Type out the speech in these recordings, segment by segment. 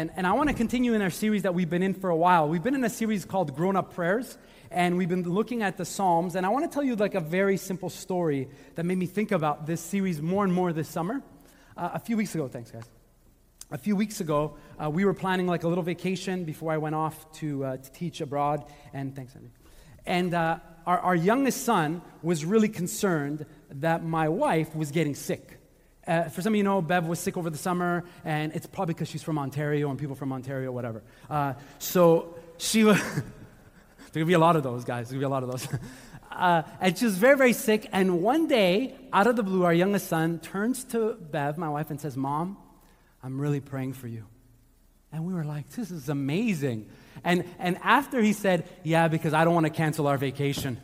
And, and I want to continue in our series that we've been in for a while. We've been in a series called Grown Up Prayers, and we've been looking at the Psalms. And I want to tell you like a very simple story that made me think about this series more and more this summer. Uh, a few weeks ago, thanks guys. A few weeks ago, uh, we were planning like a little vacation before I went off to, uh, to teach abroad. And thanks, Andy. And uh, our, our youngest son was really concerned that my wife was getting sick. Uh, for some of you know, Bev was sick over the summer, and it's probably because she's from Ontario and people from Ontario, whatever. Uh, so she was, there's gonna be a lot of those, guys. There's gonna be a lot of those. Uh, and she was very, very sick. And one day, out of the blue, our youngest son turns to Bev, my wife, and says, Mom, I'm really praying for you. And we were like, This is amazing. And, and after he said, Yeah, because I don't want to cancel our vacation.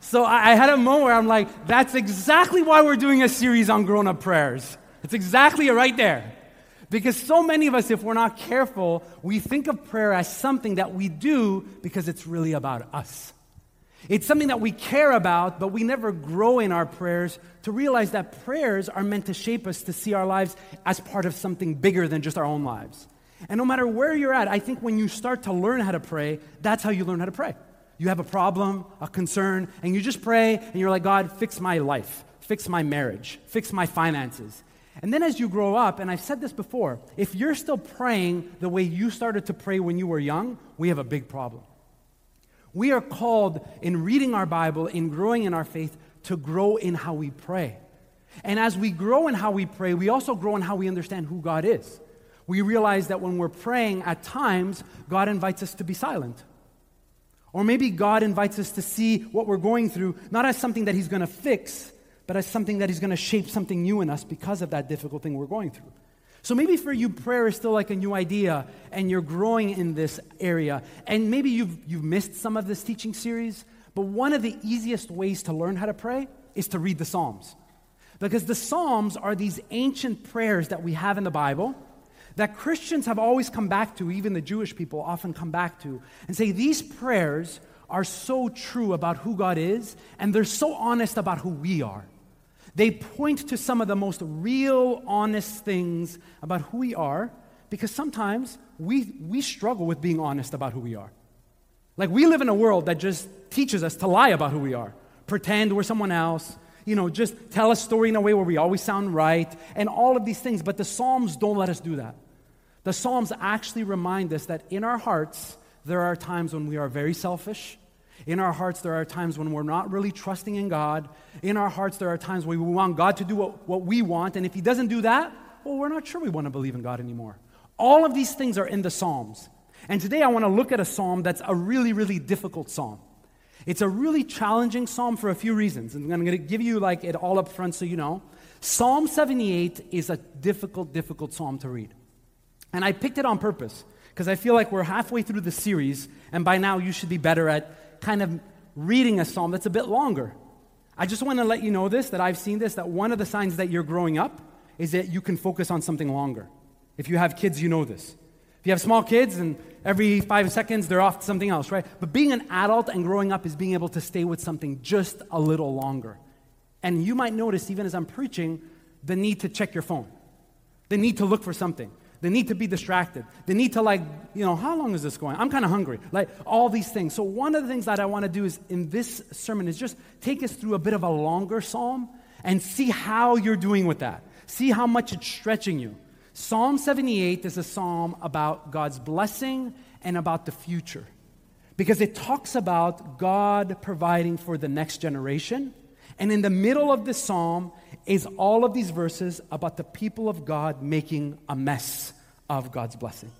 So I, I had a moment where I'm like, that's exactly why we're doing a series on grown up prayers. It's exactly right there. Because so many of us, if we're not careful, we think of prayer as something that we do because it's really about us. It's something that we care about, but we never grow in our prayers to realize that prayers are meant to shape us to see our lives as part of something bigger than just our own lives. And no matter where you're at, I think when you start to learn how to pray, that's how you learn how to pray. You have a problem, a concern, and you just pray and you're like, God, fix my life, fix my marriage, fix my finances. And then as you grow up, and I've said this before, if you're still praying the way you started to pray when you were young, we have a big problem. We are called in reading our Bible, in growing in our faith, to grow in how we pray. And as we grow in how we pray, we also grow in how we understand who God is. We realize that when we're praying, at times, God invites us to be silent. Or maybe God invites us to see what we're going through, not as something that He's going to fix, but as something that He's going to shape something new in us because of that difficult thing we're going through. So maybe for you, prayer is still like a new idea, and you're growing in this area. And maybe you've, you've missed some of this teaching series, but one of the easiest ways to learn how to pray is to read the Psalms. Because the Psalms are these ancient prayers that we have in the Bible that Christians have always come back to, even the Jewish people often come back to, and say these prayers are so true about who God is, and they're so honest about who we are. They point to some of the most real, honest things about who we are, because sometimes we, we struggle with being honest about who we are. Like, we live in a world that just teaches us to lie about who we are, pretend we're someone else, you know, just tell a story in a way where we always sound right, and all of these things. But the Psalms don't let us do that. The Psalms actually remind us that in our hearts, there are times when we are very selfish. In our hearts, there are times when we're not really trusting in God. In our hearts, there are times when we want God to do what, what we want. And if He doesn't do that, well, we're not sure we want to believe in God anymore. All of these things are in the Psalms. And today I want to look at a psalm that's a really, really difficult psalm. It's a really challenging psalm for a few reasons. And I'm going to give you like it all up front so you know. Psalm 78 is a difficult, difficult psalm to read. And I picked it on purpose because I feel like we're halfway through the series, and by now you should be better at kind of reading a psalm that's a bit longer. I just want to let you know this that I've seen this that one of the signs that you're growing up is that you can focus on something longer. If you have kids, you know this. If you have small kids and every five seconds they're off to something else, right? But being an adult and growing up is being able to stay with something just a little longer. And you might notice, even as I'm preaching, the need to check your phone, the need to look for something. They need to be distracted. They need to, like, you know, how long is this going? I'm kind of hungry. Like, all these things. So, one of the things that I want to do is in this sermon is just take us through a bit of a longer psalm and see how you're doing with that. See how much it's stretching you. Psalm 78 is a psalm about God's blessing and about the future. because it talks about God providing for the next generation. And in the middle of this psalm is all of these verses about the people of God making a mess of God's blessing.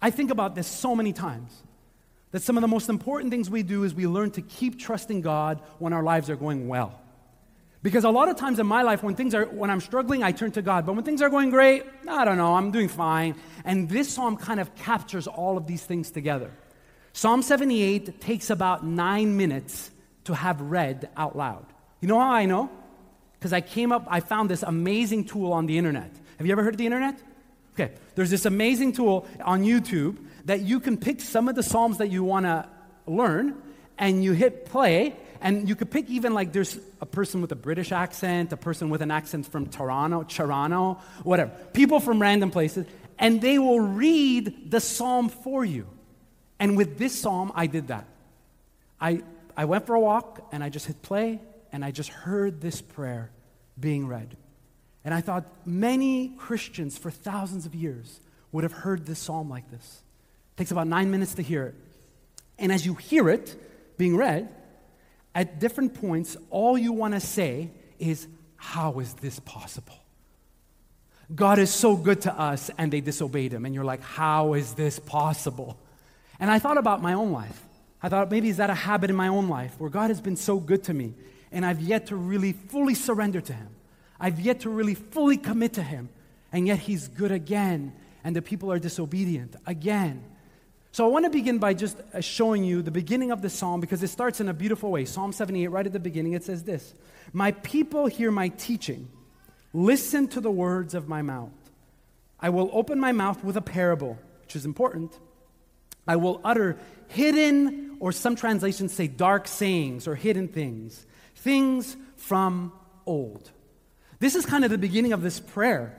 I think about this so many times that some of the most important things we do is we learn to keep trusting God when our lives are going well. Because a lot of times in my life, when things are, when I'm struggling, I turn to God. But when things are going great, I don't know, I'm doing fine. And this psalm kind of captures all of these things together. Psalm 78 takes about nine minutes to have read out loud. You know how I know? Because I came up, I found this amazing tool on the internet. Have you ever heard of the internet? Okay, there's this amazing tool on YouTube that you can pick some of the Psalms that you want to learn, and you hit play, and you could pick even like there's a person with a British accent, a person with an accent from Toronto, Toronto, whatever, people from random places, and they will read the psalm for you. And with this psalm, I did that. I, I went for a walk and I just hit play and I just heard this prayer being read. And I thought many Christians for thousands of years would have heard this psalm like this. It takes about nine minutes to hear it. And as you hear it being read, at different points, all you want to say is, How is this possible? God is so good to us, and they disobeyed him. And you're like, How is this possible? And I thought about my own life. I thought, maybe is that a habit in my own life where God has been so good to me, and I've yet to really fully surrender to him? I've yet to really fully commit to him, and yet he's good again, and the people are disobedient again. So I want to begin by just uh, showing you the beginning of the psalm because it starts in a beautiful way. Psalm 78, right at the beginning, it says this My people hear my teaching, listen to the words of my mouth. I will open my mouth with a parable, which is important. I will utter hidden, or some translations say dark sayings or hidden things, things from old. This is kind of the beginning of this prayer.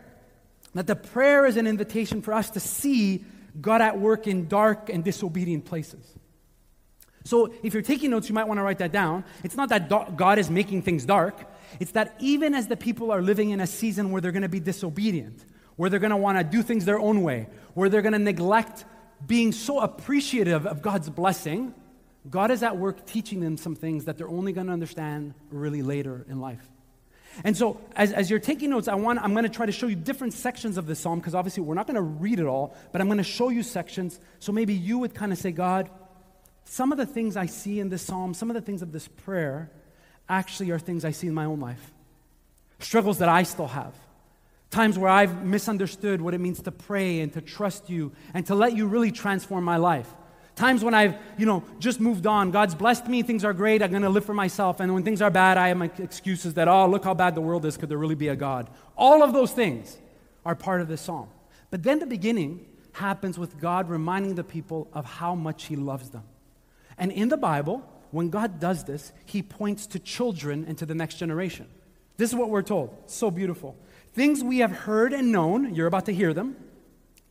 That the prayer is an invitation for us to see God at work in dark and disobedient places. So, if you're taking notes, you might want to write that down. It's not that God is making things dark, it's that even as the people are living in a season where they're going to be disobedient, where they're going to want to do things their own way, where they're going to neglect being so appreciative of God's blessing, God is at work teaching them some things that they're only going to understand really later in life. And so, as, as you're taking notes, I want, I'm going to try to show you different sections of this psalm because obviously we're not going to read it all, but I'm going to show you sections. So maybe you would kind of say, God, some of the things I see in this psalm, some of the things of this prayer, actually are things I see in my own life. Struggles that I still have. Times where I've misunderstood what it means to pray and to trust you and to let you really transform my life. Times when I've, you know, just moved on. God's blessed me, things are great, I'm going to live for myself. And when things are bad, I have my excuses that, oh, look how bad the world is, could there really be a God? All of those things are part of this psalm. But then the beginning happens with God reminding the people of how much He loves them. And in the Bible, when God does this, He points to children and to the next generation. This is what we're told. So beautiful. Things we have heard and known, you're about to hear them.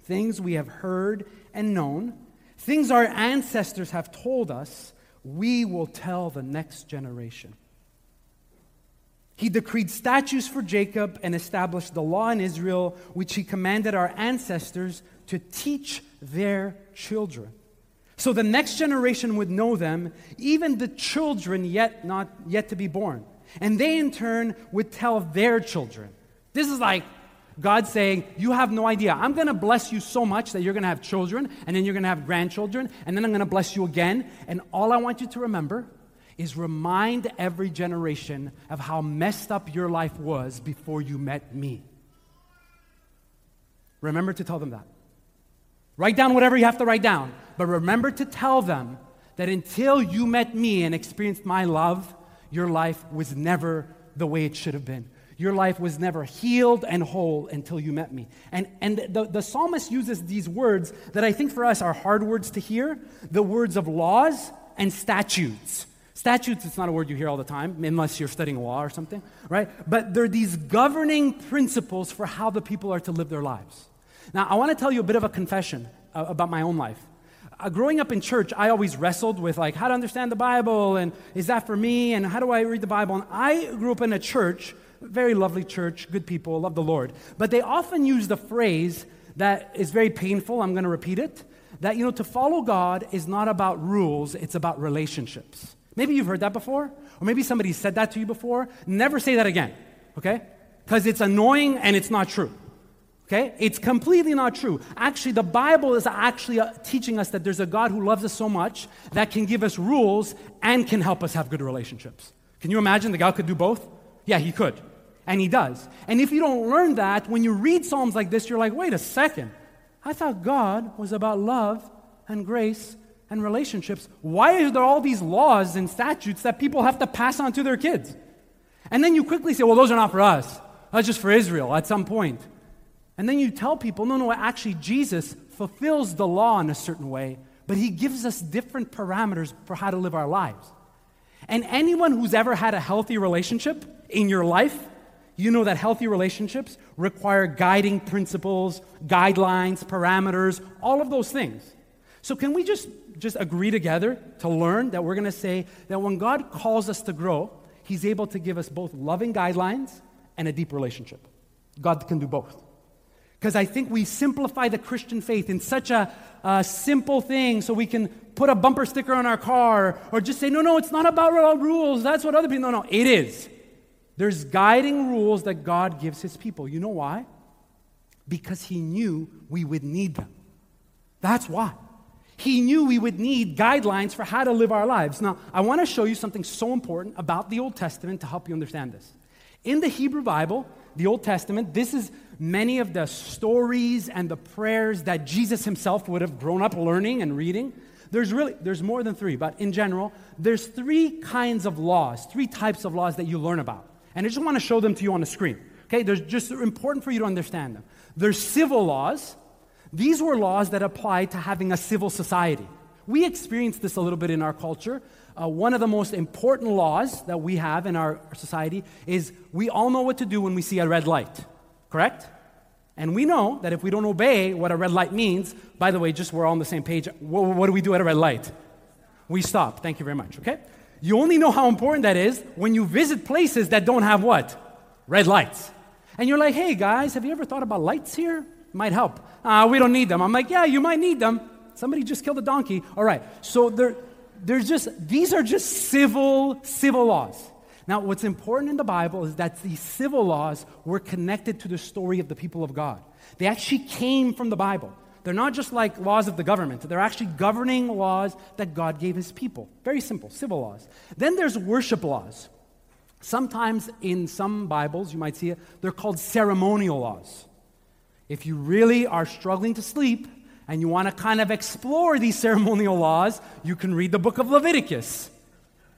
Things we have heard and known Things our ancestors have told us, we will tell the next generation. He decreed statutes for Jacob and established the law in Israel, which he commanded our ancestors to teach their children. So the next generation would know them, even the children yet not yet to be born. And they in turn would tell their children. This is like God saying, You have no idea. I'm going to bless you so much that you're going to have children, and then you're going to have grandchildren, and then I'm going to bless you again. And all I want you to remember is remind every generation of how messed up your life was before you met me. Remember to tell them that. Write down whatever you have to write down, but remember to tell them that until you met me and experienced my love, your life was never the way it should have been. Your life was never healed and whole until you met me. And, and the, the psalmist uses these words that I think for us are hard words to hear the words of laws and statutes. Statutes, it's not a word you hear all the time, unless you're studying law or something, right? But they're these governing principles for how the people are to live their lives. Now, I want to tell you a bit of a confession uh, about my own life. Uh, growing up in church, I always wrestled with like how to understand the Bible and is that for me and how do I read the Bible? And I grew up in a church very lovely church, good people, love the Lord. But they often use the phrase that is very painful. I'm going to repeat it. that, you know, to follow God is not about rules, it's about relationships. Maybe you've heard that before, or maybe somebody said that to you before. Never say that again, okay? Because it's annoying and it's not true. Okay? It's completely not true. Actually, the Bible is actually uh, teaching us that there's a God who loves us so much that can give us rules and can help us have good relationships. Can you imagine the God could do both? Yeah, he could. And he does. And if you don't learn that, when you read Psalms like this, you're like, wait a second. I thought God was about love and grace and relationships. Why are there all these laws and statutes that people have to pass on to their kids? And then you quickly say, well, those are not for us. That's just for Israel at some point. And then you tell people, no, no, actually, Jesus fulfills the law in a certain way, but he gives us different parameters for how to live our lives. And anyone who's ever had a healthy relationship in your life, you know that healthy relationships require guiding principles, guidelines, parameters, all of those things. So, can we just, just agree together to learn that we're going to say that when God calls us to grow, He's able to give us both loving guidelines and a deep relationship? God can do both. Because I think we simplify the Christian faith in such a, a, simple thing so we can put a bumper sticker on our car or just say, no, no, it's not about rules. That's what other people. No, no, it is. There's guiding rules that God gives his people. You know why? Because he knew we would need them. That's why. He knew we would need guidelines for how to live our lives. Now, I want to show you something so important about the Old Testament to help you understand this. In the Hebrew Bible, the Old Testament, this is many of the stories and the prayers that Jesus himself would have grown up learning and reading. There's really there's more than 3, but in general, there's three kinds of laws, three types of laws that you learn about. And I just want to show them to you on the screen. Okay? They're just important for you to understand them. There's civil laws. These were laws that applied to having a civil society. We experience this a little bit in our culture uh, one of the most important laws that we have in our society is we all know what to do when we see a red light, correct? And we know that if we don't obey what a red light means, by the way, just we're all on the same page, what, what do we do at a red light? We stop. Thank you very much, okay? You only know how important that is when you visit places that don't have what? Red lights. And you're like, hey guys, have you ever thought about lights here? Might help. Uh, we don't need them. I'm like, yeah, you might need them. Somebody just killed a donkey. All right. So there, there's just, these are just civil, civil laws. Now, what's important in the Bible is that these civil laws were connected to the story of the people of God. They actually came from the Bible. They're not just like laws of the government, they're actually governing laws that God gave his people. Very simple, civil laws. Then there's worship laws. Sometimes in some Bibles, you might see it, they're called ceremonial laws. If you really are struggling to sleep, and you want to kind of explore these ceremonial laws, you can read the book of Leviticus.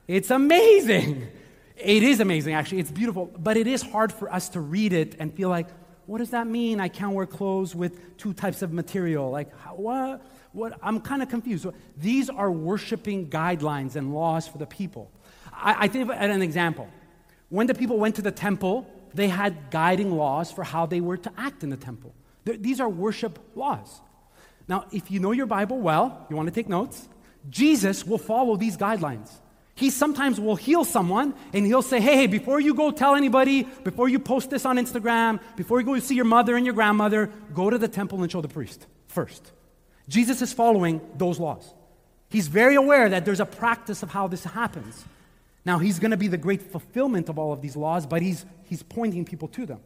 It's amazing. It is amazing, actually. It's beautiful, but it is hard for us to read it and feel like, what does that mean? I can't wear clothes with two types of material. Like, what? What? I'm kind of confused. These are worshiping guidelines and laws for the people. I, I think at an example. When the people went to the temple, they had guiding laws for how they were to act in the temple. These are worship laws. Now, if you know your Bible well, you want to take notes, Jesus will follow these guidelines. He sometimes will heal someone and he'll say, hey, hey, before you go tell anybody, before you post this on Instagram, before you go see your mother and your grandmother, go to the temple and show the priest first. Jesus is following those laws. He's very aware that there's a practice of how this happens. Now, he's going to be the great fulfillment of all of these laws, but he's, he's pointing people to them.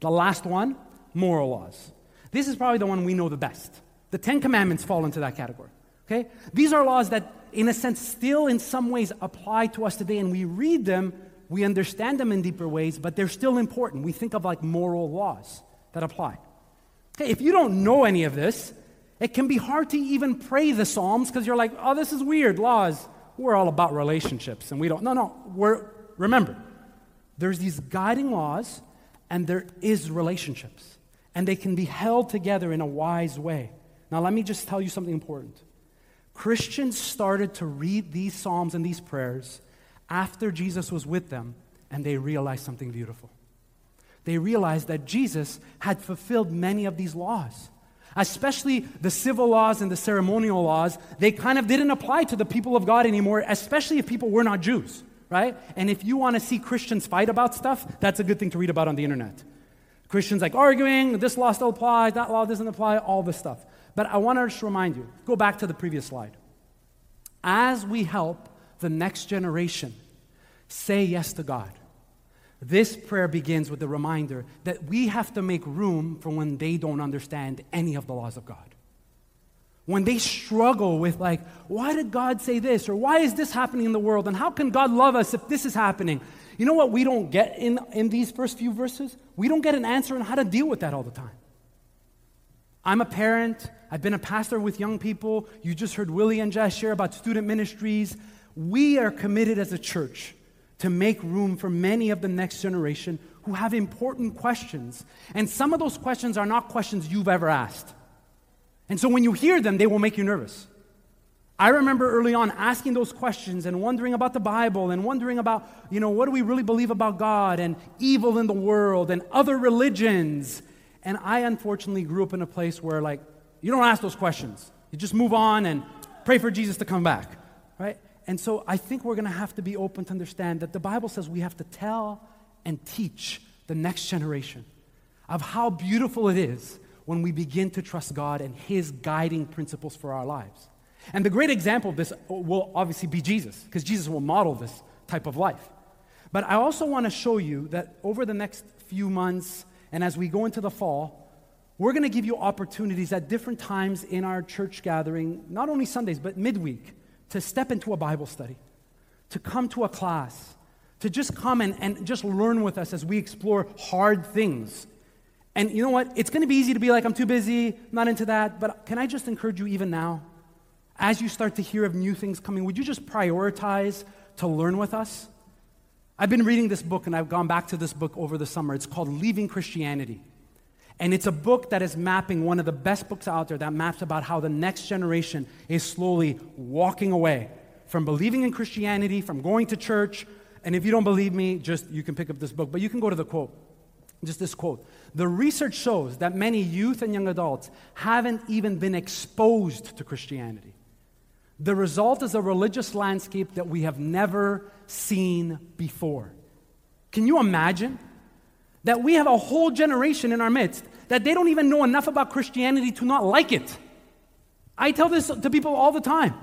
The last one, moral laws. This is probably the one we know the best. The Ten Commandments fall into that category. Okay? These are laws that, in a sense, still in some ways apply to us today, and we read them, we understand them in deeper ways, but they're still important. We think of like moral laws that apply. Okay, if you don't know any of this, it can be hard to even pray the Psalms because you're like, oh, this is weird, laws. We're all about relationships, and we don't. No, no, we're, remember, there's these guiding laws, and there is relationships, and they can be held together in a wise way. Now, let me just tell you something important. Christians started to read these Psalms and these prayers after Jesus was with them, and they realized something beautiful. They realized that Jesus had fulfilled many of these laws, especially the civil laws and the ceremonial laws. They kind of didn't apply to the people of God anymore, especially if people were not Jews, right? And if you want to see Christians fight about stuff, that's a good thing to read about on the internet. Christians like arguing, this law still applies, that law doesn't apply, all this stuff. But I want to just remind you go back to the previous slide. As we help the next generation say yes to God, this prayer begins with the reminder that we have to make room for when they don't understand any of the laws of God. When they struggle with, like, why did God say this? Or why is this happening in the world? And how can God love us if this is happening? You know what we don't get in, in these first few verses? We don't get an answer on how to deal with that all the time. I'm a parent. I've been a pastor with young people. You just heard Willie and Jess share about student ministries. We are committed as a church to make room for many of the next generation who have important questions. And some of those questions are not questions you've ever asked. And so when you hear them, they will make you nervous. I remember early on asking those questions and wondering about the Bible and wondering about, you know, what do we really believe about God and evil in the world and other religions. And I unfortunately grew up in a place where, like, you don't ask those questions. You just move on and pray for Jesus to come back, right? And so I think we're going to have to be open to understand that the Bible says we have to tell and teach the next generation of how beautiful it is when we begin to trust God and His guiding principles for our lives. And the great example of this uh, will obviously be Jesus, because Jesus will model this type of life. But I also want to show you that over the next few months and as we go into the fall, we're going to give you opportunities at different times in our church gathering, not only Sundays, but midweek, to step into a Bible study, to come to a class, to just come and, and just learn with us as we explore hard things. And you know what? It's going to be easy to be like, I'm too busy, not into that. But can I just encourage you, even now, as you start to hear of new things coming, would you just prioritize to learn with us? I've been reading this book and I've gone back to this book over the summer. It's called Leaving Christianity. And it's a book that is mapping one of the best books out there that maps about how the next generation is slowly walking away from believing in Christianity, from going to church. And if you don't believe me, just you can pick up this book, but you can go to the quote. Just this quote. The research shows that many youth and young adults haven't even been exposed to Christianity. The result is a religious landscape that we have never seen before. Can you imagine that we have a whole generation in our midst that they don't even know enough about Christianity to not like it? I tell this to people all the time.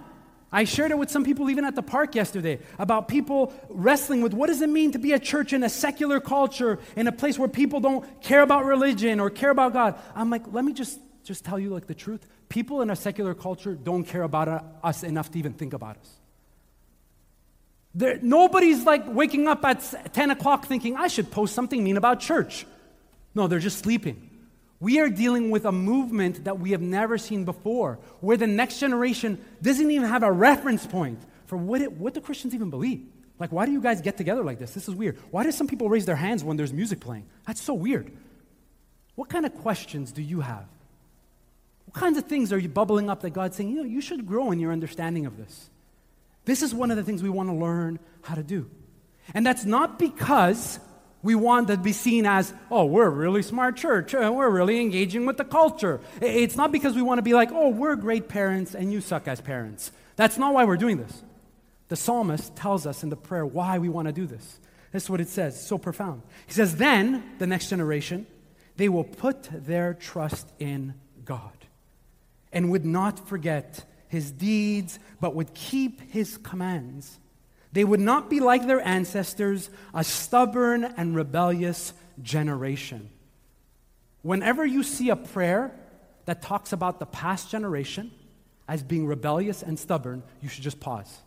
I shared it with some people even at the park yesterday about people wrestling with what does it mean to be a church in a secular culture, in a place where people don't care about religion or care about God. I'm like, let me just, just tell you like the truth. People in a secular culture don't care about us enough to even think about us. There, nobody's like waking up at 10 o'clock thinking, I should post something mean about church. No, they're just sleeping. We are dealing with a movement that we have never seen before, where the next generation doesn't even have a reference point for what, it, what do Christians even believe. Like, why do you guys get together like this? This is weird. Why do some people raise their hands when there's music playing? That's so weird. What kind of questions do you have? What kinds of things are you bubbling up that God's saying, you know, you should grow in your understanding of this? This is one of the things we want to learn how to do. And that's not because we want to be seen as, oh, we're a really smart church, and uh, we're really engaging with the culture. It's not because we want to be like, oh, we're great parents and you suck as parents. That's not why we're doing this. The psalmist tells us in the prayer why we want to do this. This is what it says, so profound. He says, Then, the next generation, they will put their trust in God and would not forget his deeds, but would keep his commands. They would not be like their ancestors, a stubborn and rebellious generation. Whenever you see a prayer that talks about the past generation as being rebellious and stubborn, you should just pause.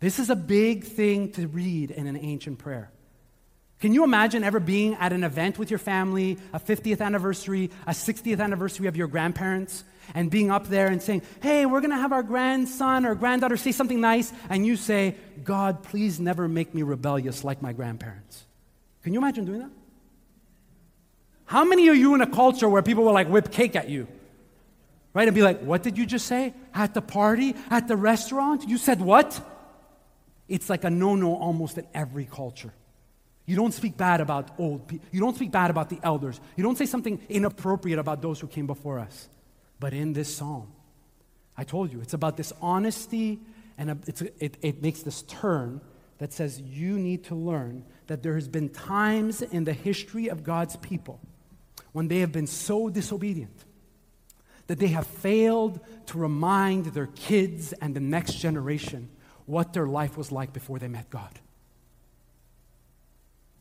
This is a big thing to read in an ancient prayer. Can you imagine ever being at an event with your family, a 50th anniversary, a 60th anniversary of your grandparents, and being up there and saying, Hey, we're going to have our grandson or granddaughter say something nice, and you say, God, please never make me rebellious like my grandparents. Can you imagine doing that? How many are you in a culture where people will like whip cake at you? Right? And be like, What did you just say? At the party? At the restaurant? You said what? It's like a no no almost in every culture. You don't speak bad about old people. You don't speak bad about the elders. You don't say something inappropriate about those who came before us. But in this psalm, I told you, it's about this honesty, and it, it makes this turn that says you need to learn that there has been times in the history of God's people when they have been so disobedient that they have failed to remind their kids and the next generation what their life was like before they met God.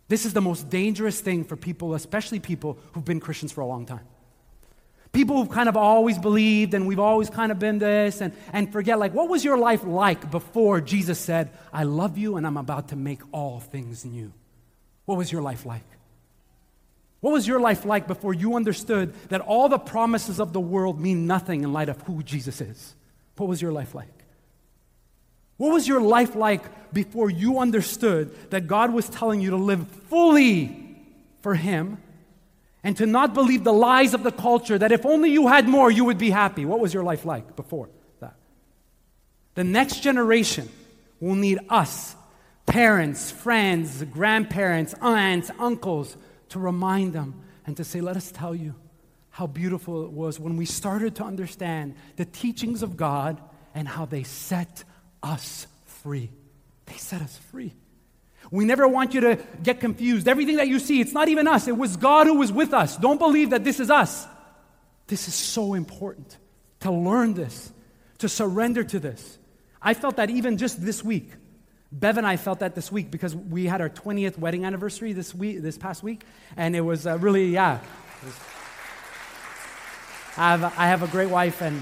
This is the most dangerous thing for people, especially people who've been Christians for a long time. People who've kind of always believed and we've always kind of been this and, and forget, like, what was your life like before Jesus said, I love you and I'm about to make all things new? What was your life like? What was your life like before you understood that all the promises of the world mean nothing in light of who Jesus is? What was your life like? What was your life like before you understood that God was telling you to live fully for Him and to not believe the lies of the culture that if only you had more, you would be happy? What was your life like before that? The next generation will need us, parents, friends, grandparents, aunts, uncles, to remind them and to say, Let us tell you how beautiful it was when we started to understand the teachings of God and how they set us free. They set us free. We never want you to get confused. Everything that you see, it's not even us. It was God who was with us. Don't believe that this is us. This is so important to learn this, to surrender to this. I felt that even just this week. Bev and I felt that this week because we had our 20th wedding anniversary this week, this past week, and it was uh, really, yeah. Was, I, have, I have a great wife, and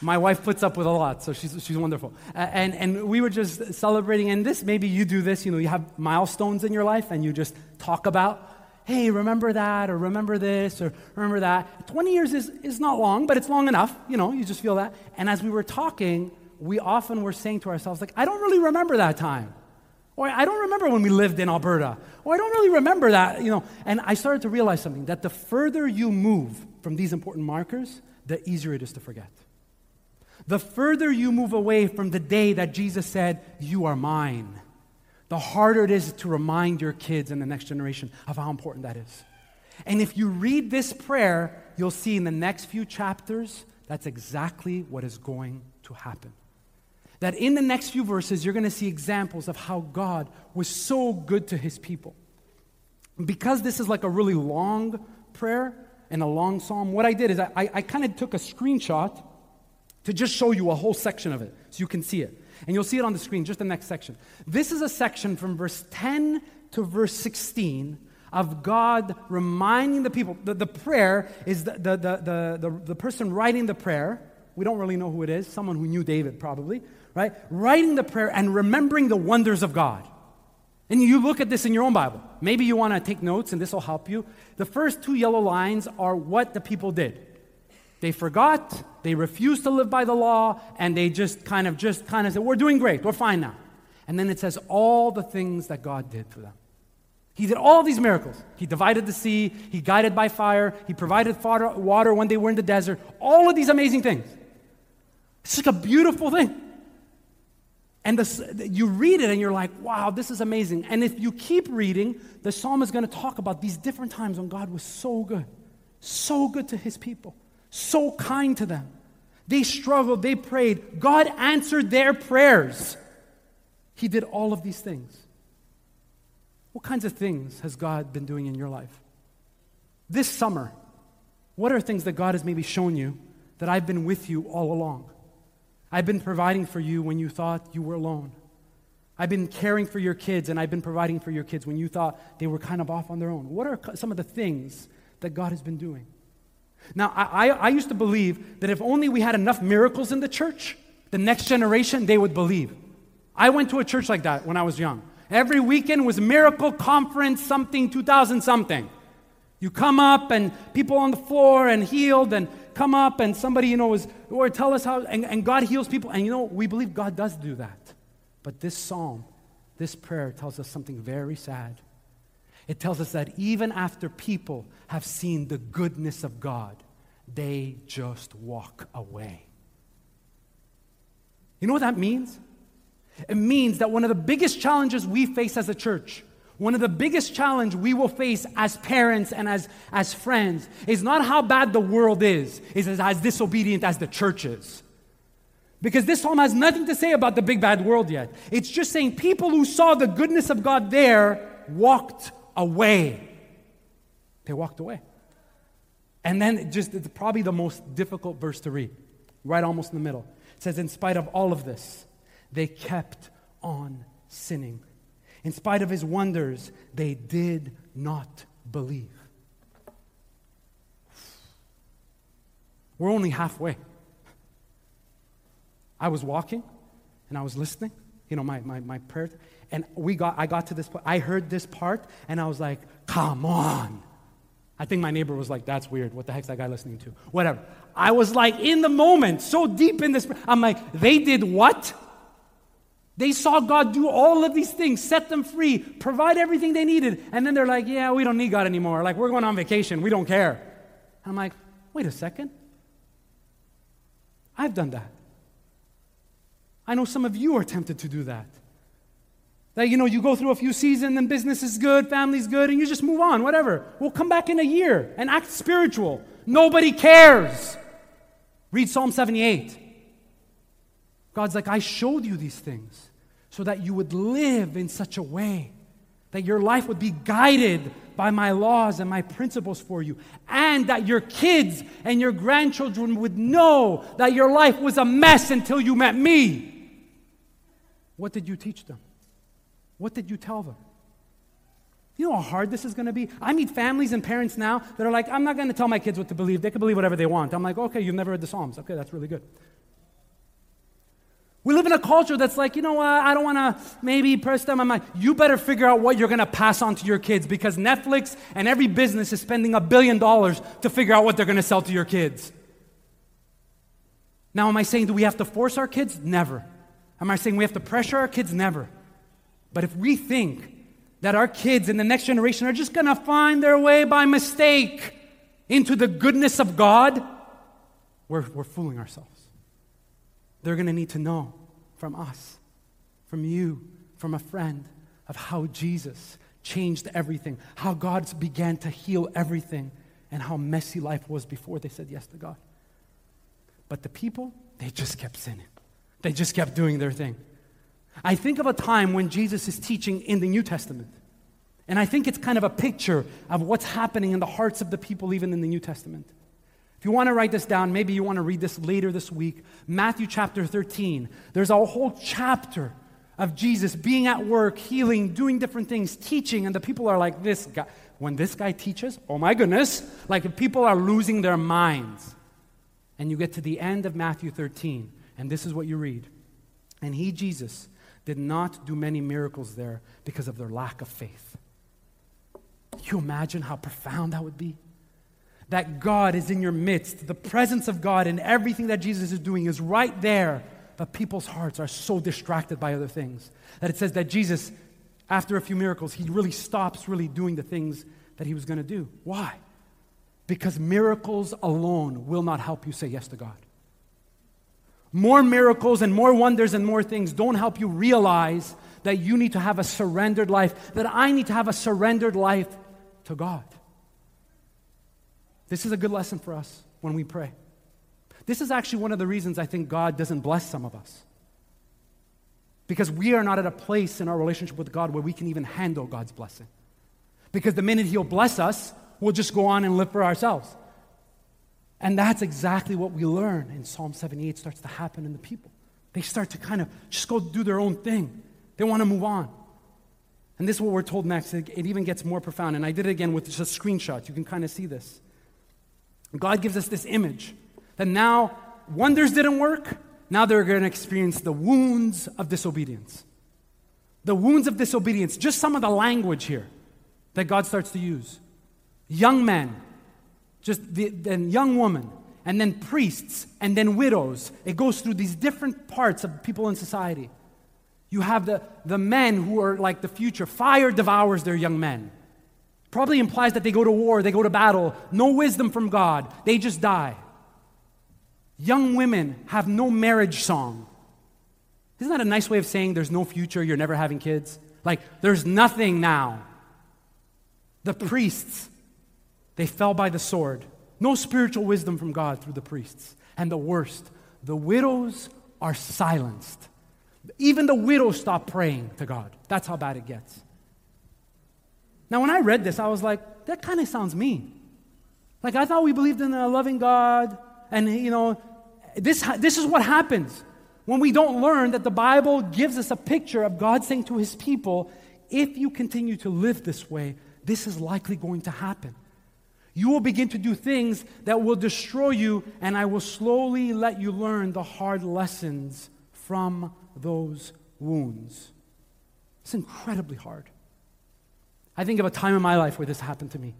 my wife puts up with a lot, so she's, she's wonderful. Uh, and, and we were just celebrating, and this, maybe you do this, you know, you have milestones in your life, and you just talk about, hey, remember that, or remember this, or remember that. 20 years is, is not long, but it's long enough, you know, you just feel that. And as we were talking, we often were saying to ourselves, like, I don't really remember that time. Or I don't remember when we lived in Alberta. Or I don't really remember that, you know. And I started to realize something that the further you move from these important markers, the easier it is to forget. The further you move away from the day that Jesus said, You are mine, the harder it is to remind your kids and the next generation of how important that is. And if you read this prayer, you'll see in the next few chapters that's exactly what is going to happen. That in the next few verses, you're going to see examples of how God was so good to his people. Because this is like a really long prayer and a long psalm, what I did is I, I kind of took a screenshot to just show you a whole section of it so you can see it. And you'll see it on the screen, just the next section. This is a section from verse 10 to verse 16 of God reminding the people. The, the prayer is the, the, the, the, the person writing the prayer. We don't really know who it is, someone who knew David probably, right? Writing the prayer and remembering the wonders of God. And you look at this in your own Bible. Maybe you want to take notes and this will help you. The first two yellow lines are what the people did. They forgot, they refused to live by the law, and they just kind of just kind of said, We're doing great, we're fine now. And then it says all the things that God did for them. He did all these miracles. He divided the sea, he guided by fire, he provided water when they were in the desert, all of these amazing things. It's like a beautiful thing. And the, you read it and you're like, wow, this is amazing. And if you keep reading, the psalm is going to talk about these different times when God was so good, so good to his people so kind to them. They struggled, they prayed. God answered their prayers. He did all of these things. What kinds of things has God been doing in your life? This summer, what are things that God has maybe shown you that I've been with you all along? I've been providing for you when you thought you were alone. I've been caring for your kids and I've been providing for your kids when you thought they were kind of off on their own. What are some of the things that God has been doing? Now, I, I, used to believe that if only we had enough miracles in the church, the next generation, they would believe. I went to a church like that when I was young. Every weekend was miracle conference, something, 2000 something. You come up and people on the floor and healed and come up and somebody, you know, was, or tell us how, and, and God heals people. And you know, we believe God does do that. But this psalm, this prayer tells us something very sad. It tells us that even after people have seen the goodness of God, they just walk away. You know what that means? It means that one of the biggest challenges we face as a church, one of the biggest challenge we will face as parents and as, as friends is not how bad the world is, is as disobedient as the church is. Because this psalm has nothing to say about the big bad world yet. It's just saying people who saw the goodness of God there walked away. They walked away. And then just it's probably the most difficult verse to read, right almost in the middle. It says, In spite of all of this, they kept on sinning. In spite of his wonders, they did not believe. We're only halfway. I was walking and I was listening, you know, my, my, my prayer, and we got, I got to this point. I heard this part and I was like, come on. I think my neighbor was like, that's weird. What the heck's that guy listening to? Whatever. I was like, in the moment, so deep in this. I'm like, they did what? They saw God do all of these things, set them free, provide everything they needed. And then they're like, yeah, we don't need God anymore. Like, we're going on vacation. We don't care. I'm like, wait a second. I've done that. I know some of you are tempted to do that. That, you know, you go through a few seasons and business is good, family's good, and you just move on, whatever. We'll come back in a year and act spiritual. Nobody cares. Read Psalm 78. God's like, I showed you these things so that you would live in such a way that your life would be guided by my laws and my principles for you, and that your kids and your grandchildren would know that your life was a mess until you met me. What did you teach them? What did you tell them? You know how hard this is going to be? I meet families and parents now that are like, I'm not going to tell my kids what to believe. They can believe whatever they want. I'm like, okay, you've never read the Psalms. Okay, that's really good. We live in a culture that's like, you know what, I don't want to maybe press them on my. You better figure out what you're going to pass on to your kids because Netflix and every business is spending a billion dollars to figure out what they're going to sell to your kids. Now, am I saying do we have to force our kids? Never. Am I saying we have to pressure our kids? Never. But if we think that our kids and the next generation are just going to find their way by mistake into the goodness of God, we're, we're fooling ourselves. They're going to need to know from us, from you, from a friend, of how Jesus changed everything, how God began to heal everything, and how messy life was before they said yes to God. But the people, they just kept sinning. They just kept doing their thing. I think of a time when Jesus is teaching in the New Testament. And I think it's kind of a picture of what's happening in the hearts of the people, even in the New Testament. If you want to write this down, maybe you want to read this later this week. Matthew chapter 13. There's a whole chapter of Jesus being at work, healing, doing different things, teaching, and the people are like, this guy. When this guy teaches, oh my goodness, like people are losing their minds. And you get to the end of Matthew 13, and this is what you read. And he, Jesus, did not do many miracles there because of their lack of faith. Can you imagine how profound that would be? That God is in your midst. The presence of God and everything that Jesus is doing is right there, but people's hearts are so distracted by other things that it says that Jesus, after a few miracles, he really stops really doing the things that he was going to do. Why? Because miracles alone will not help you say yes to God more miracles and more wonders and more things don't help you realize that you need to have a surrendered life, that I need to have a surrendered life to God. This is a good lesson for us when we pray. This is actually one of the reasons I think God doesn't bless some of us. Because we are not at a place in our relationship with God where we can even handle God's blessing. Because the minute He'll bless us, we'll just go on and live for ourselves. And that's exactly what we learn in Psalm 78 starts to happen in the people. They start to kind of just go do their own thing. They want to move on. And this is what we're told next. It, it even gets more profound. And I did it again with just a screenshot. You can kind of see this. God gives us this image that now wonders didn't work. Now they're going to experience the wounds of disobedience. The wounds of disobedience, just some of the language here that God starts to use. Young men just the, then young woman, and then priests, and then widows. It goes through these different parts of people in society. You have the, the men who are like the future. Fire devours their young men. Probably implies that they go to war, they go to battle, no wisdom from God, they just die. Young women have no marriage song. Isn't that a nice way of saying there's no future, you're never having kids? Like, there's nothing now. The priests they fell by the sword. No spiritual wisdom from God through the priests. And the worst, the widows are silenced. Even the widows stop praying to God. That's how bad it gets. Now, when I read this, I was like, that kind of sounds mean. Like, I thought we believed in a loving God, and, you know, this, this is what happens when we don't learn that the Bible gives us a picture of God saying to his people, if you continue to live this way, this is likely going to happen. You will begin to do things that will destroy you, and I will slowly let you learn the hard lessons from those wounds. It's incredibly hard. I think of a time in my life where this happened to me.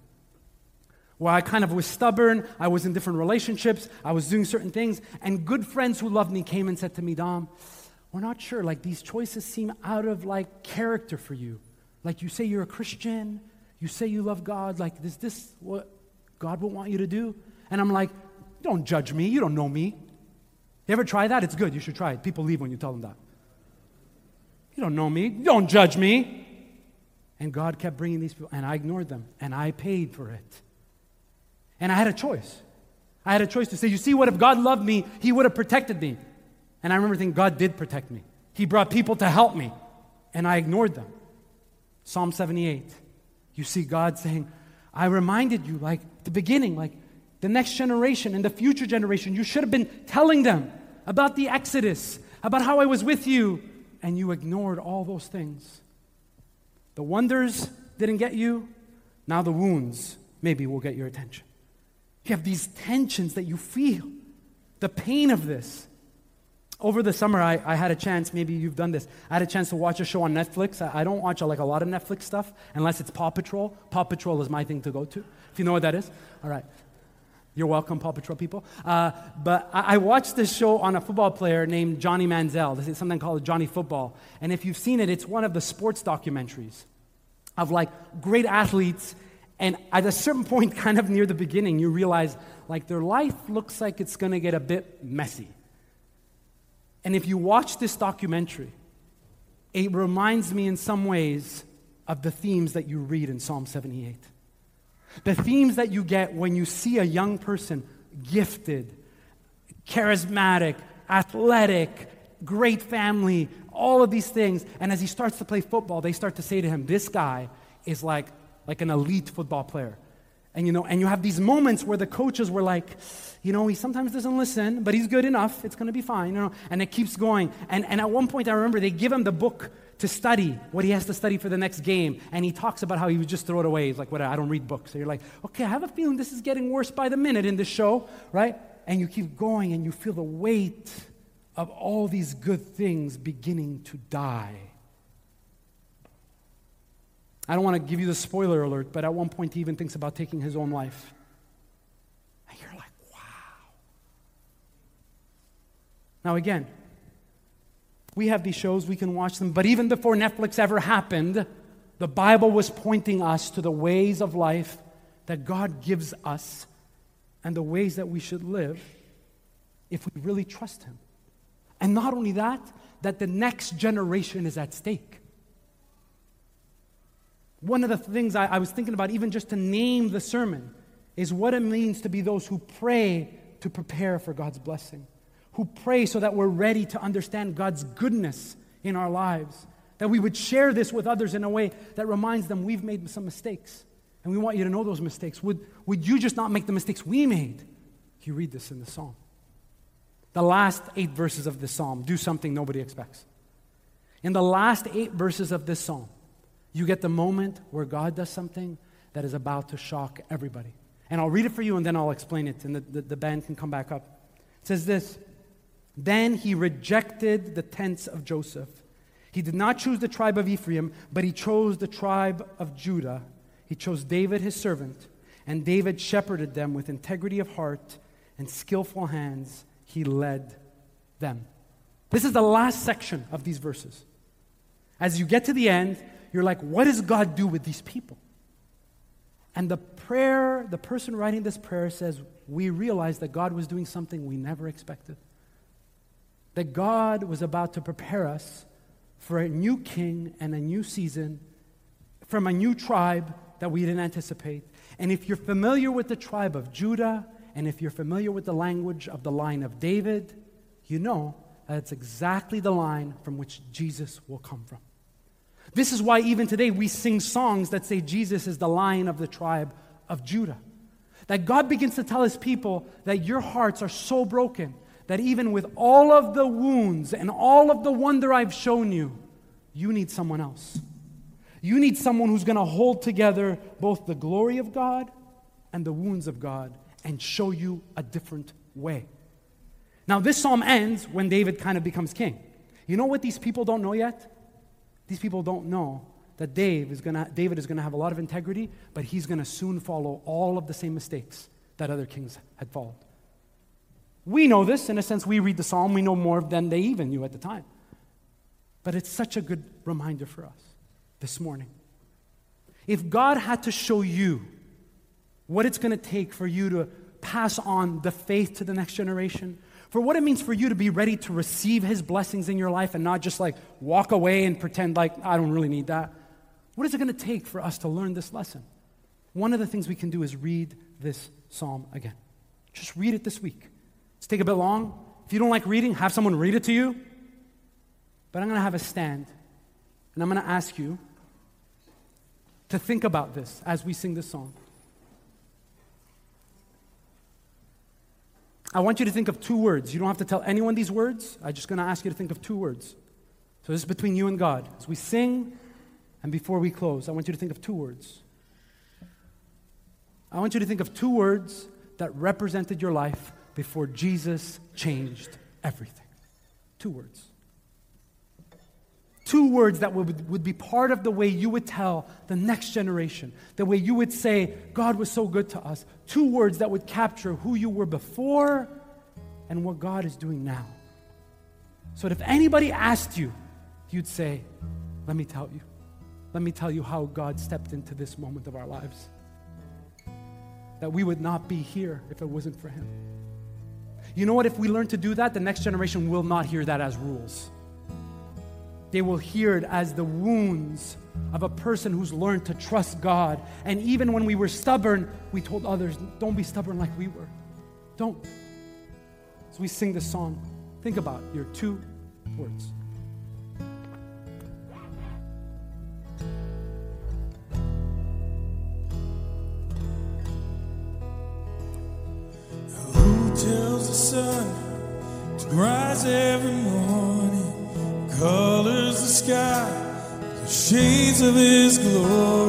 Where I kind of was stubborn, I was in different relationships, I was doing certain things, and good friends who loved me came and said to me, Dom, we're not sure. Like these choices seem out of like character for you. Like you say you're a Christian, you say you love God. Like is this what God would want you to do? And I'm like, don't judge me. You don't know me. You ever try that? It's good. You should try it. People leave when you tell them that. You don't know me. Don't judge me. And God kept bringing these people, and I ignored them, and I paid for it. And I had a choice. I had a choice to say, You see what? If God loved me, He would have protected me. And I remember thinking, God did protect me. He brought people to help me, and I ignored them. Psalm 78. You see God saying, I reminded you, like the beginning, like the next generation and the future generation, you should have been telling them about the Exodus, about how I was with you, and you ignored all those things. The wonders didn't get you, now the wounds maybe will get your attention. You have these tensions that you feel, the pain of this. Over the summer, I, I had a chance, maybe you've done this, I had a chance to watch a show on Netflix. I, I don't watch like a lot of Netflix stuff unless it's Paw Patrol. Paw Patrol is my thing to go to, if you know what that is. All right. You're welcome, Paw Patrol people. Uh, but I, I, watched this show on a football player named Johnny Manziel. This is something called Johnny Football. And if you've seen it, it's one of the sports documentaries of like great athletes. And at a certain point, kind of near the beginning, you realize like their life looks like it's going to get a bit messy. And if you watch this documentary, it reminds me in some ways of the themes that you read in Psalm 78. The themes that you get when you see a young person gifted, charismatic, athletic, great family, all of these things. And as he starts to play football, they start to say to him, This guy is like, like an elite football player. And you know, and you have these moments where the coaches were like, you know, he sometimes doesn't listen, but he's good enough. It's going to be fine, you know. And it keeps going. And, and at one point, I remember they give him the book to study what he has to study for the next game. And he talks about how he would just throw it away. He's like, what, I don't read books. So you're like, okay, I have a feeling this is getting worse by the minute in this show, right? And you keep going and you feel the weight of all these good things beginning to die. I don't want to give you the spoiler alert, but at one point he even thinks about taking his own life. And you're like, wow. Now, again, we have these shows, we can watch them, but even before Netflix ever happened, the Bible was pointing us to the ways of life that God gives us and the ways that we should live if we really trust Him. And not only that, that the next generation is at stake. One of the things I, I, was thinking about, even just to name the sermon, is what it means to be those who pray to prepare for God's blessing, who pray so that we're ready to understand God's goodness in our lives, that we would share this with others in a way that reminds them we've made some mistakes. And we want you to know those mistakes. Would, would you just not make the mistakes we made? You read this in the psalm. The last eight verses of this psalm do something nobody expects. In the last eight verses of this psalm, you get the moment where God does something that is about to shock everybody. And I'll read it for you and then I'll explain it, and the, the, the band can come back up. It says this Then he rejected the tents of Joseph. He did not choose the tribe of Ephraim, but he chose the tribe of Judah. He chose David, his servant, and David shepherded them with integrity of heart and skillful hands. He led them. This is the last section of these verses. As you get to the end, you're like, what does God do with these people? And the prayer, the person writing this prayer says, we realized that God was doing something we never expected. That God was about to prepare us for a new king and a new season from a new tribe that we didn't anticipate. And if you're familiar with the tribe of Judah, and if you're familiar with the language of the line of David, you know that it's exactly the line from which Jesus will come from. This is why even today we sing songs that say Jesus is the lion of the tribe of Judah. That God begins to tell his people that your hearts are so broken that even with all of the wounds and all of the wonder I've shown you, you need someone else. You need someone who's going to hold together both the glory of God and the wounds of God and show you a different way. Now, this psalm ends when David kind of becomes king. You know what these people don't know yet? These people don't know that Dave is gonna, David is going to have a lot of integrity, but he's going to soon follow all of the same mistakes that other kings had followed. We know this. In a sense, we read the psalm, we know more than they even knew at the time. But it's such a good reminder for us this morning. If God had to show you what it's going to take for you to pass on the faith to the next generation, for what it means for you to be ready to receive His blessings in your life and not just like walk away and pretend like, I don't really need that. What is it going to take for us to learn this lesson? One of the things we can do is read this psalm again. Just read it this week. It's take a bit long. If you don't like reading, have someone read it to you. But I'm going to have a stand, and I'm going to ask you to think about this as we sing this song. I want you to think of two words. You don't have to tell anyone these words. I'm just going to ask you to think of two words. So this is between you and God. As we sing and before we close, I want you to think of two words. I want you to think of two words that represented your life before Jesus changed everything. Two words. Two words that would, would be part of the way you would tell the next generation, the way you would say, God was so good to us. Two words that would capture who you were before and what God is doing now. So that if anybody asked you, you'd say, Let me tell you. Let me tell you how God stepped into this moment of our lives. That we would not be here if it wasn't for Him. You know what? If we learn to do that, the next generation will not hear that as rules they will hear it as the wounds of a person who's learned to trust God. And even when we were stubborn, we told others, don't be stubborn like we were. Don't. As we sing this song, think about your two words. Shades of His glory,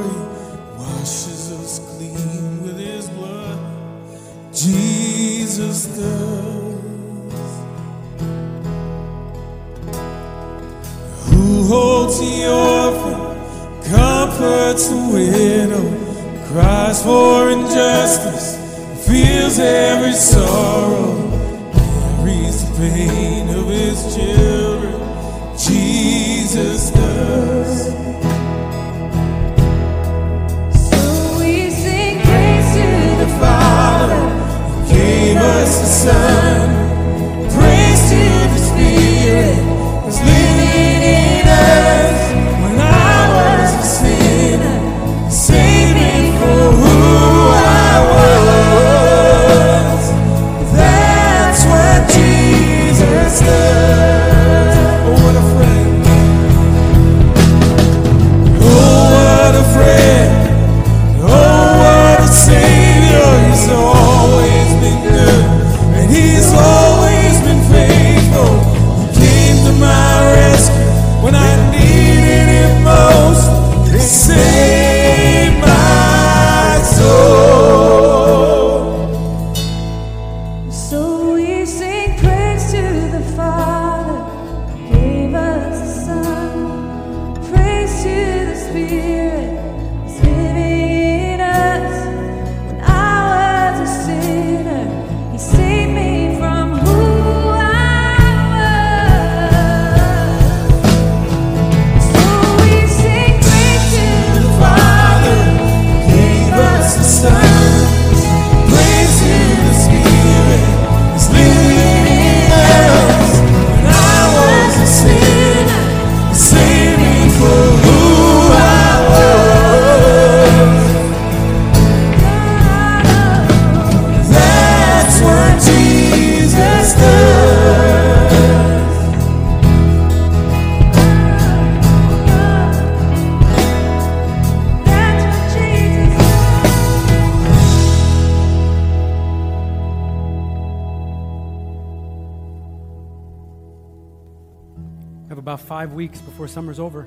about five weeks before summer's over.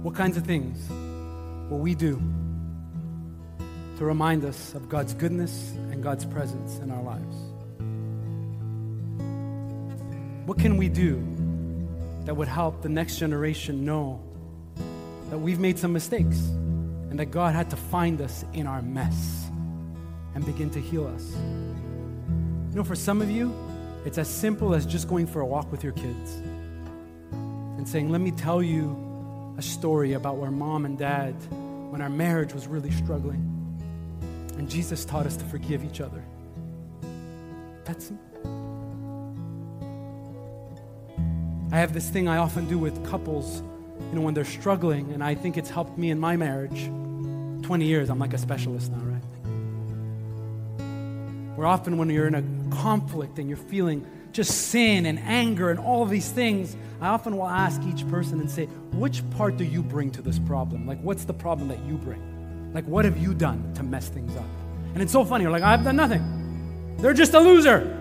What kinds of things will we do to remind us of God's goodness and God's presence in our lives? What can we do that would help the next generation know that we've made some mistakes and that God had to find us in our mess and begin to heal us? You know, for some of you, it's as simple as just going for a walk with your kids and saying, Let me tell you a story about where mom and dad, when our marriage was really struggling, and Jesus taught us to forgive each other. That's I have this thing I often do with couples, you know, when they're struggling, and I think it's helped me in my marriage. 20 years, I'm like a specialist now, right? Where often when you're in a conflict and you're feeling just sin and anger and all these things, I often will ask each person and say, which part do you bring to this problem? Like, what's the problem that you bring? Like, what have you done to mess things up? And it's so funny. You're like, I've done nothing. They're just a loser.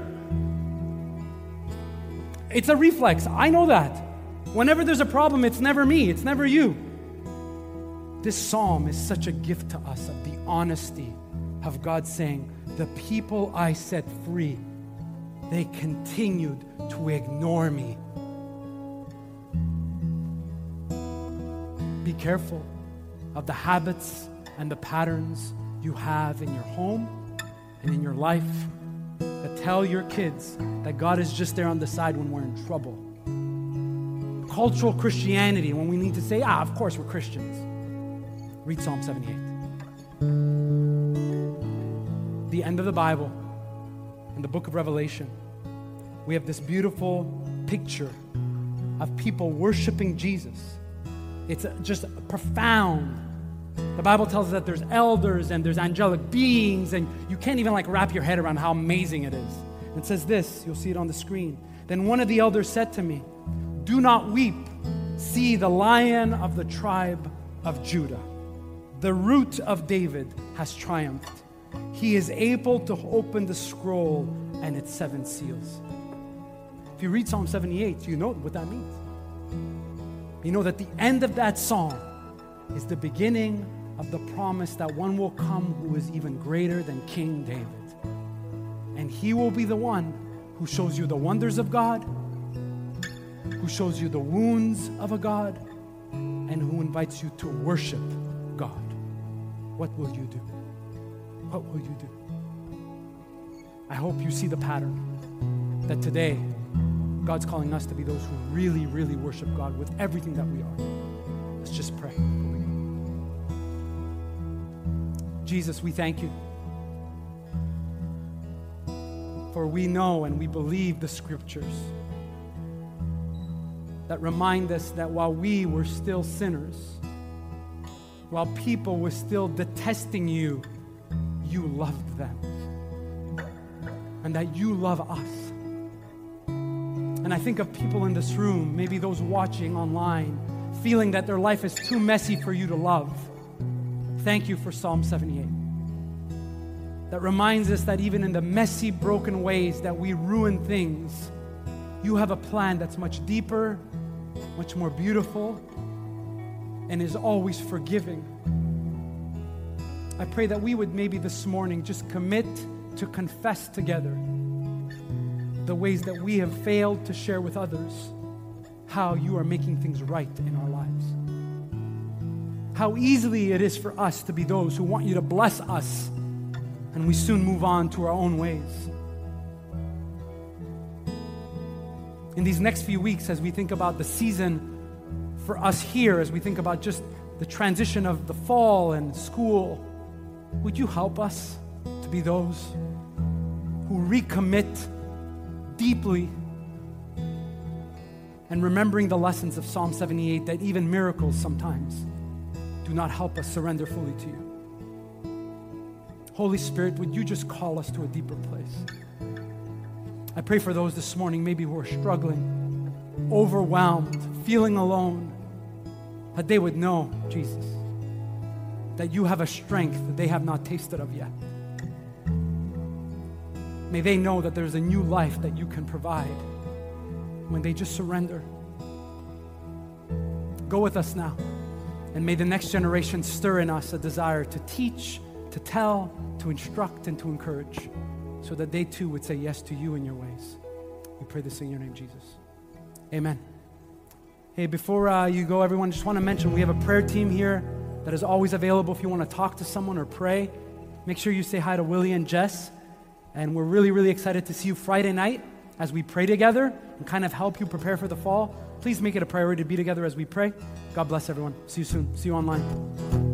It's a reflex. I know that. Whenever there's a problem, it's never me, it's never you. This psalm is such a gift to us of the honesty of God saying, The people I set free, they continued to ignore me. Be careful of the habits and the patterns you have in your home and in your life that tell your kids that God is just there on the side when we're in trouble. Cultural Christianity, when we need to say, ah, of course we're Christians. Read Psalm 78. The end of the Bible, in the book of Revelation, we have this beautiful picture of people worshiping Jesus. It's just profound. The Bible tells us that there's elders and there's angelic beings, and you can't even like wrap your head around how amazing it is. It says this, you'll see it on the screen. Then one of the elders said to me, Do not weep. See, the lion of the tribe of Judah, the root of David, has triumphed. He is able to open the scroll and its seven seals. If you read Psalm 78, you know what that means. You know that the end of that psalm is the beginning of the promise that one will come who is even greater than King David. And he will be the one who shows you the wonders of God, who shows you the wounds of a God, and who invites you to worship God. What will you do? What will you do? I hope you see the pattern that today God's calling us to be those who really, really worship God with everything that we are. Let's just pray. Jesus, we thank you. For we know and we believe the scriptures that remind us that while we were still sinners, while people were still detesting you, you loved them. And that you love us. And I think of people in this room, maybe those watching online, feeling that their life is too messy for you to love. Thank you for Psalm 78. That reminds us that even in the messy, broken ways that we ruin things, you have a plan that's much deeper, much more beautiful, and is always forgiving. I pray that we would maybe this morning just commit to confess together the ways that we have failed to share with others how you are making things right in our lives. How easily it is for us to be those who want you to bless us, and we soon move on to our own ways. In these next few weeks, as we think about the season for us here, as we think about just the transition of the fall and school, would you help us to be those who recommit deeply and remembering the lessons of Psalm 78 that even miracles sometimes do not help us surrender fully to you. Holy Spirit, would you just call us to a deeper place? I pray for those this morning, maybe who are struggling, overwhelmed, feeling alone, that they would know, Jesus, that you have a strength that they have not tasted of yet. May they know that there's a new life that you can provide when they just surrender. Go with us now. And may the next generation stir in us a desire to teach, to tell, to instruct, and to encourage so that they too would say yes to you and your ways. We pray this in your name, Jesus. Amen. Hey, before uh, you go, everyone, just want to mention we have a prayer team here that is always available if you want to talk to someone or pray. Make sure you say hi to Willie and Jess. And we're really, really excited to see you Friday night as we pray together and kind of help you prepare for the fall. Please make it a priority to be together as we pray. God bless everyone. See you soon. See you online.